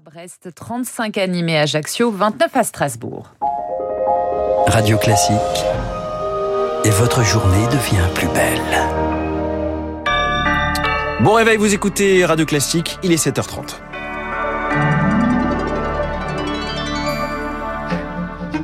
À Brest, 35 animés à Ajaccio, 29 à Strasbourg. Radio Classique. Et votre journée devient plus belle. Bon réveil, vous écoutez Radio Classique, il est 7h30.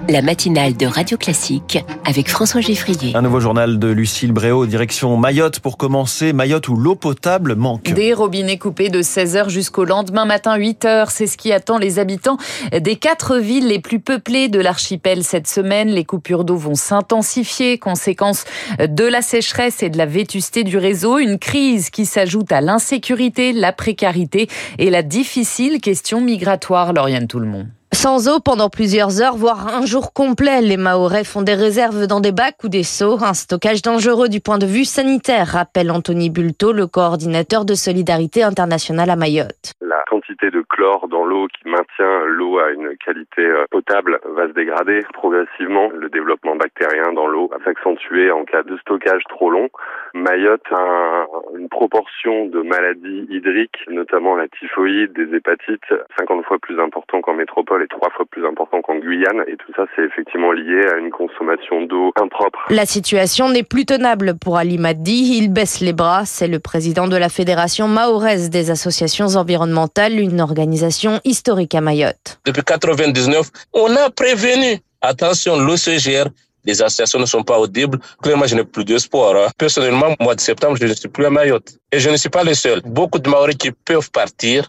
La matinale de Radio Classique avec François Geffrier. Un nouveau journal de Lucille Bréau, direction Mayotte pour commencer. Mayotte où l'eau potable manque. Des robinets coupés de 16h jusqu'au lendemain matin 8h. C'est ce qui attend les habitants des quatre villes les plus peuplées de l'archipel cette semaine. Les coupures d'eau vont s'intensifier, conséquence de la sécheresse et de la vétusté du réseau. Une crise qui s'ajoute à l'insécurité, la précarité et la difficile question migratoire, Lauriane Tout le monde. Sans eau pendant plusieurs heures, voire un jour complet, les Mahorais font des réserves dans des bacs ou des seaux. Un stockage dangereux du point de vue sanitaire, rappelle Anthony Bulto, le coordinateur de Solidarité internationale à Mayotte. Quantité de chlore dans l'eau qui maintient l'eau à une qualité euh, potable va se dégrader progressivement. Le développement bactérien dans l'eau va s'accentuer en cas de stockage trop long. Mayotte a une proportion de maladies hydriques, notamment la typhoïde, des hépatites, 50 fois plus important qu'en métropole et trois fois plus important qu'en Guyane. Et tout ça, c'est effectivement lié à une consommation d'eau impropre. La situation n'est plus tenable pour Ali Maddi. Il baisse les bras. C'est le président de la Fédération mahoraise des associations environnementales, une organisation historique à Mayotte. Depuis 99, on a prévenu. Attention, l'eau se gère les associations ne sont pas audibles, clairement, je n'ai plus d'espoir. Hein. Personnellement, au mois de septembre, je ne suis plus à Mayotte. Et je ne suis pas le seul. Beaucoup de Maoris qui peuvent partir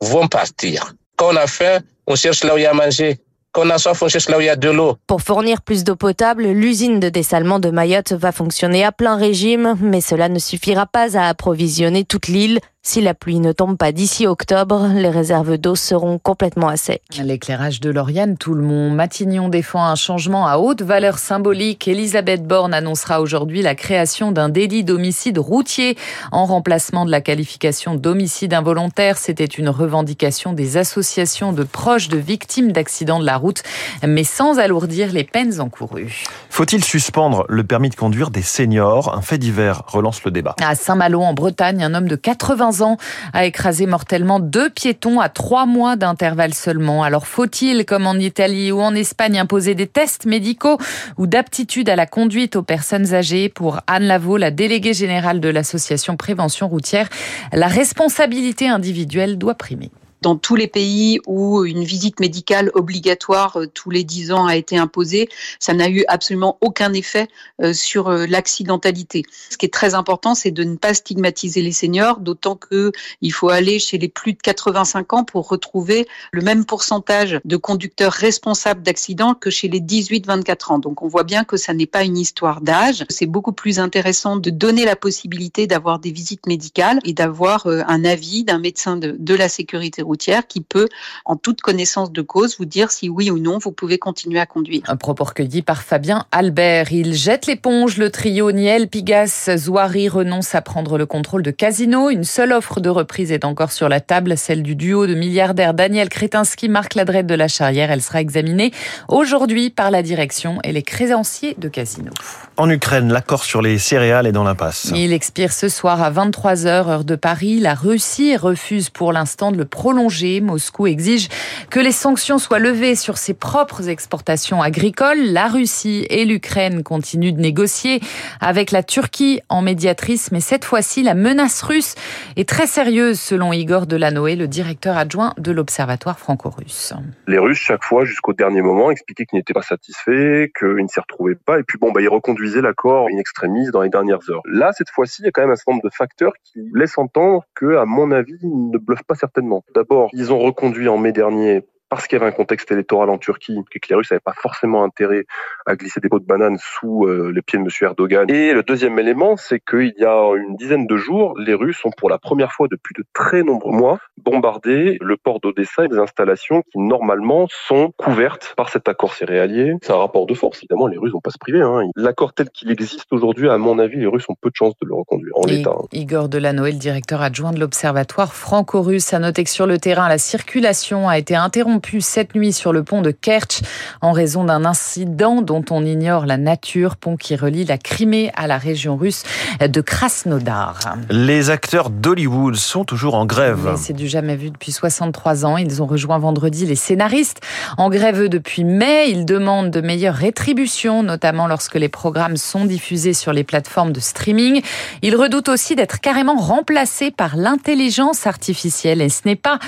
vont partir. Quand on a faim, on cherche là où il y a à manger. Quand on a soif, on cherche là où il y a de l'eau. Pour fournir plus d'eau potable, l'usine de dessalement de Mayotte va fonctionner à plein régime, mais cela ne suffira pas à approvisionner toute l'île. Si la pluie ne tombe pas d'ici octobre, les réserves d'eau seront complètement à sec. L'éclairage de Lauriane, tout le monde. Matignon défend un changement à haute valeur symbolique. Elisabeth Borne annoncera aujourd'hui la création d'un délit d'homicide routier en remplacement de la qualification d'homicide involontaire. C'était une revendication des associations de proches de victimes d'accidents de la route, mais sans alourdir les peines encourues. Faut-il suspendre le permis de conduire des seniors? Un fait divers relance le débat. À Saint-Malo, en Bretagne, un homme de 80 ans a écrasé mortellement deux piétons à trois mois d'intervalle seulement. Alors faut-il, comme en Italie ou en Espagne, imposer des tests médicaux ou d'aptitude à la conduite aux personnes âgées? Pour Anne Lavaux, la déléguée générale de l'association Prévention routière, la responsabilité individuelle doit primer dans tous les pays où une visite médicale obligatoire euh, tous les 10 ans a été imposée, ça n'a eu absolument aucun effet euh, sur euh, l'accidentalité. Ce qui est très important, c'est de ne pas stigmatiser les seniors, d'autant que il faut aller chez les plus de 85 ans pour retrouver le même pourcentage de conducteurs responsables d'accidents que chez les 18-24 ans. Donc on voit bien que ça n'est pas une histoire d'âge. C'est beaucoup plus intéressant de donner la possibilité d'avoir des visites médicales et d'avoir un avis d'un médecin de, de la sécurité routière qui peut, en toute connaissance de cause, vous dire si oui ou non vous pouvez continuer à conduire. Un propos recueilli par Fabien Albert. Il jette l'éponge. Le trio Niel, Pigas, Zouari renonce à prendre le contrôle de Casino. Une seule offre de reprise est encore sur la table, celle du duo de milliardaires Daniel Kretinsky, Marc Ladrette de la Charrière. Elle sera examinée aujourd'hui par la direction et les créanciers de Casino. En Ukraine, l'accord sur les céréales est dans l'impasse. Il expire ce soir à 23h, heure de Paris. La Russie refuse pour l'instant de le prolonger Moscou exige que les sanctions soient levées sur ses propres exportations agricoles. La Russie et l'Ukraine continuent de négocier avec la Turquie en médiatrice, mais cette fois-ci, la menace russe est très sérieuse selon Igor Delanoë, le directeur adjoint de l'Observatoire franco-russe. Les Russes, chaque fois, jusqu'au dernier moment, expliquaient qu'ils n'étaient pas satisfaits, qu'ils ne s'y retrouvaient pas, et puis bon, bah, ils reconduisaient l'accord in extremis dans les dernières heures. Là, cette fois-ci, il y a quand même un certain nombre de facteurs qui laissent entendre que, à mon avis, ils ne bluffent pas certainement. D'abord, ils ont reconduit en mai dernier parce qu'il y avait un contexte électoral en Turquie et que les Russes n'avaient pas forcément intérêt à glisser des pots de banane sous euh, les pieds de M. Erdogan. Et le deuxième élément, c'est qu'il y a une dizaine de jours, les Russes ont pour la première fois depuis de très nombreux mois bombardé le port d'Odessa et des installations qui normalement sont couvertes par cet accord céréalier. C'est un rapport de force, évidemment, les Russes vont pas se priver. Hein. L'accord tel qu'il existe aujourd'hui, à mon avis, les Russes ont peu de chances de le reconduire en l'état. Hein. Igor Delanoë, le directeur adjoint de l'Observatoire franco-russe, a noté que sur le terrain, la circulation a été interrompue interrompu cette nuit sur le pont de Kerch en raison d'un incident dont on ignore la nature, pont qui relie la Crimée à la région russe de Krasnodar. Les acteurs d'Hollywood sont toujours en grève. C'est du jamais vu depuis 63 ans. Ils ont rejoint vendredi les scénaristes en grève depuis mai. Ils demandent de meilleures rétributions, notamment lorsque les programmes sont diffusés sur les plateformes de streaming. Ils redoutent aussi d'être carrément remplacés par l'intelligence artificielle. Et ce n'est pas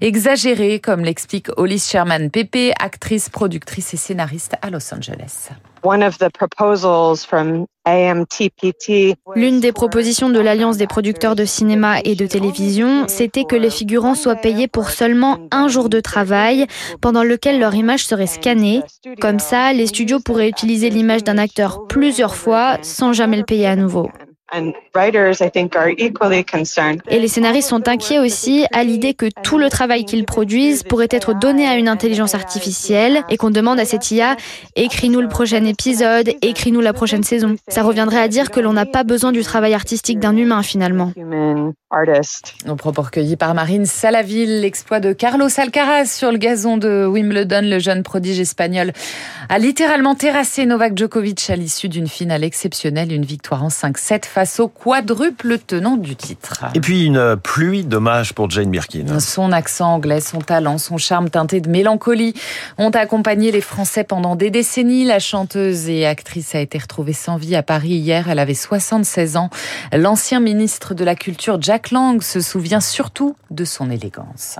exagéré, comme l'explique Holly Sherman Pepe, actrice, productrice et scénariste à Los Angeles. L'une des propositions de l'Alliance des producteurs de cinéma et de télévision, c'était que les figurants soient payés pour seulement un jour de travail, pendant lequel leur image serait scannée. Comme ça, les studios pourraient utiliser l'image d'un acteur plusieurs fois sans jamais le payer à nouveau. Et les scénaristes sont inquiets aussi à l'idée que tout le travail qu'ils produisent pourrait être donné à une intelligence artificielle et qu'on demande à cette IA écris-nous le prochain épisode, écris-nous la prochaine saison. Ça reviendrait à dire que l'on n'a pas besoin du travail artistique d'un humain finalement. Au propos recueilli par Marine Salaville, l'exploit de Carlos Alcaraz sur le gazon de Wimbledon, le jeune prodige espagnol, a littéralement terrassé Novak Djokovic à l'issue d'une finale exceptionnelle, une victoire en 5-7 face au quadruple tenant du titre. Et puis une pluie d'hommages pour Jane Birkin. Son accent anglais, son talent, son charme teinté de mélancolie ont accompagné les Français pendant des décennies. La chanteuse et actrice a été retrouvée sans vie à Paris hier. Elle avait 76 ans. L'ancien ministre de la Culture, Lang se souvient surtout de son élégance.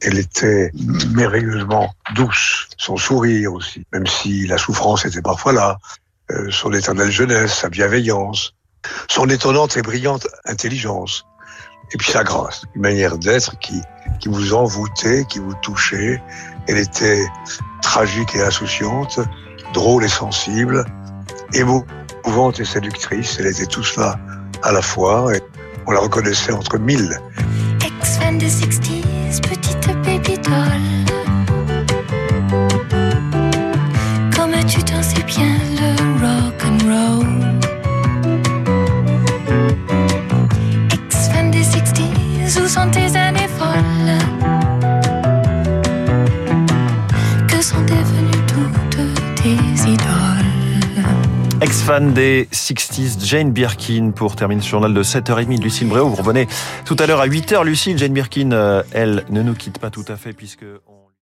Elle était merveilleusement douce, son sourire aussi, même si la souffrance était parfois là, euh, son éternelle jeunesse, sa bienveillance, son étonnante et brillante intelligence, et puis sa grâce, une manière d'être qui, qui vous envoûtait, qui vous touchait. Elle était tragique et insouciante, drôle et sensible, émouvante et séductrice. Elle était tout cela à la fois. On la reconnaissait entre mille. Ex-fan des 60s, petite baby doll. Comme tu t'en sais bien le rock and roll. Ex-fan des 60s, où sont tes années folles? Que sont devenues toutes tes idoles? Ex-fan des 60s, Jane Birkin, pour terminer ce journal de 7h30 de Lucille Bréau. Vous revenez tout à l'heure à 8h, Lucille. Jane Birkin, euh, elle, ne nous quitte pas tout à fait puisque...